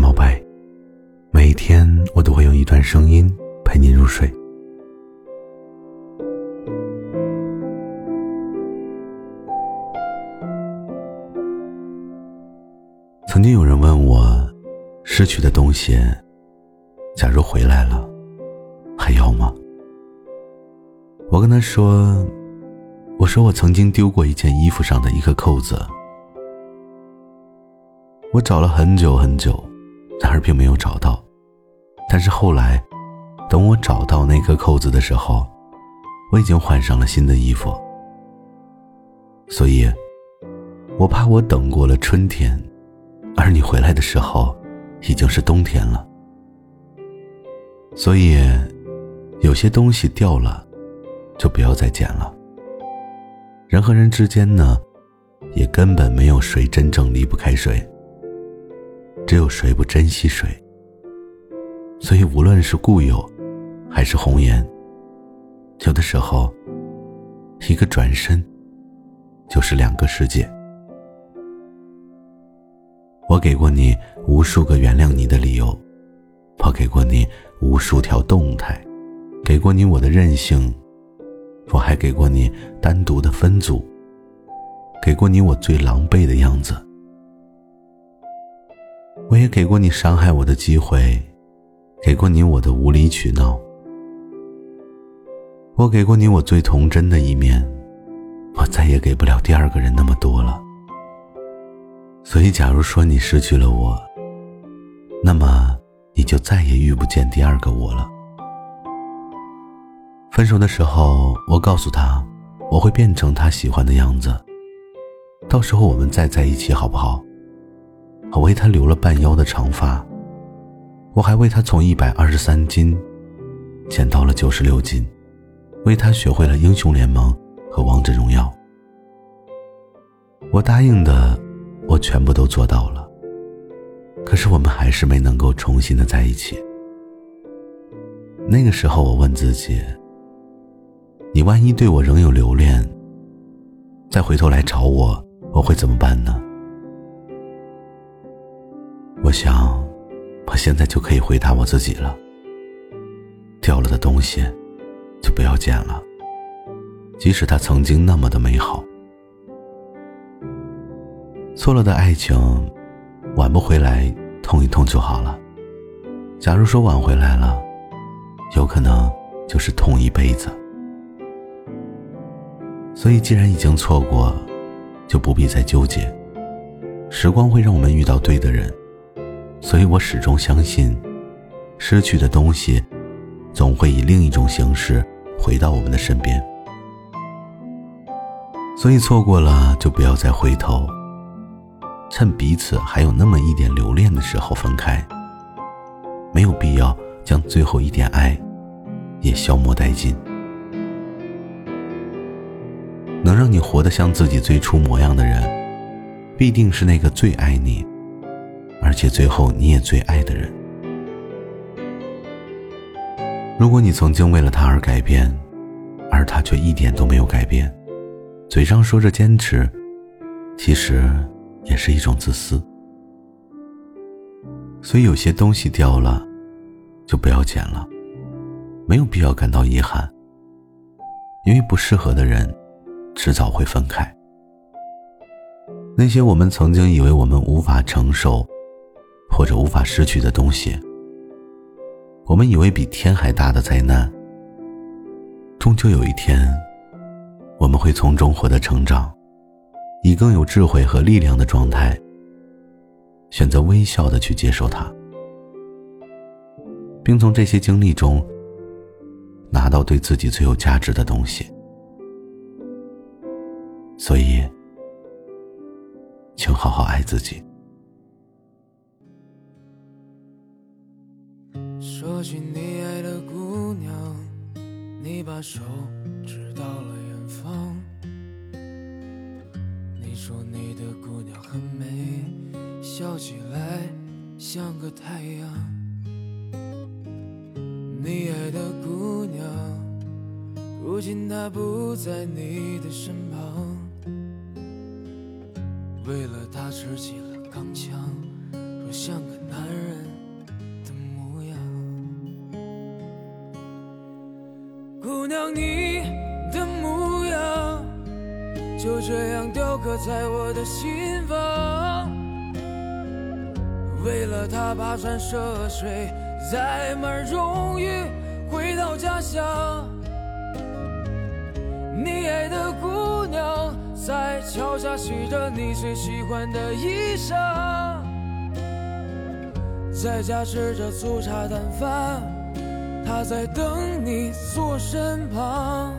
毛白，每一天我都会用一段声音陪你入睡。曾经有人问我，失去的东西，假如回来了，还要吗？我跟他说：“我说我曾经丢过一件衣服上的一个扣子，我找了很久很久，然而并没有找到。但是后来，等我找到那颗扣子的时候，我已经换上了新的衣服。所以，我怕我等过了春天。”而你回来的时候，已经是冬天了。所以，有些东西掉了，就不要再捡了。人和人之间呢，也根本没有谁真正离不开谁，只有谁不珍惜谁。所以，无论是故友，还是红颜，有的时候，一个转身，就是两个世界。我给过你无数个原谅你的理由，我给过你无数条动态，给过你我的任性，我还给过你单独的分组，给过你我最狼狈的样子，我也给过你伤害我的机会，给过你我的无理取闹，我给过你我最童真的一面，我再也给不了第二个人那么多了。所以，假如说你失去了我，那么你就再也遇不见第二个我了。分手的时候，我告诉他，我会变成他喜欢的样子，到时候我们再在一起好不好？我为他留了半腰的长发，我还为他从一百二十三斤减到了九十六斤，为他学会了英雄联盟和王者荣耀。我答应的。我全部都做到了，可是我们还是没能够重新的在一起。那个时候，我问自己：你万一对我仍有留恋，再回头来找我，我会怎么办呢？我想，我现在就可以回答我自己了：掉了的东西，就不要捡了，即使它曾经那么的美好。错了的爱情，挽不回来，痛一痛就好了。假如说挽回来了，有可能就是痛一辈子。所以，既然已经错过，就不必再纠结。时光会让我们遇到对的人，所以我始终相信，失去的东西，总会以另一种形式回到我们的身边。所以，错过了就不要再回头。趁彼此还有那么一点留恋的时候分开，没有必要将最后一点爱也消磨殆尽。能让你活得像自己最初模样的人，必定是那个最爱你，而且最后你也最爱的人。如果你曾经为了他而改变，而他却一点都没有改变，嘴上说着坚持，其实。也是一种自私，所以有些东西掉了，就不要捡了，没有必要感到遗憾，因为不适合的人，迟早会分开。那些我们曾经以为我们无法承受，或者无法失去的东西，我们以为比天还大的灾难，终究有一天，我们会从中获得成长。以更有智慧和力量的状态，选择微笑的去接受它，并从这些经历中拿到对自己最有价值的东西。所以，请好好爱自己。说起你爱的姑娘，你把手指到了远方。你说你的姑娘很美，笑起来像个太阳。你爱的姑娘，如今她不在你的身旁。为了她持起了钢枪，说像个男人姑娘，你的模样就这样雕刻在我的心房。为了他跋山涉水，载满荣誉回到家乡。你爱的姑娘在桥下洗着你最喜欢的衣裳，在家吃着粗茶淡饭，她在等你坐身旁。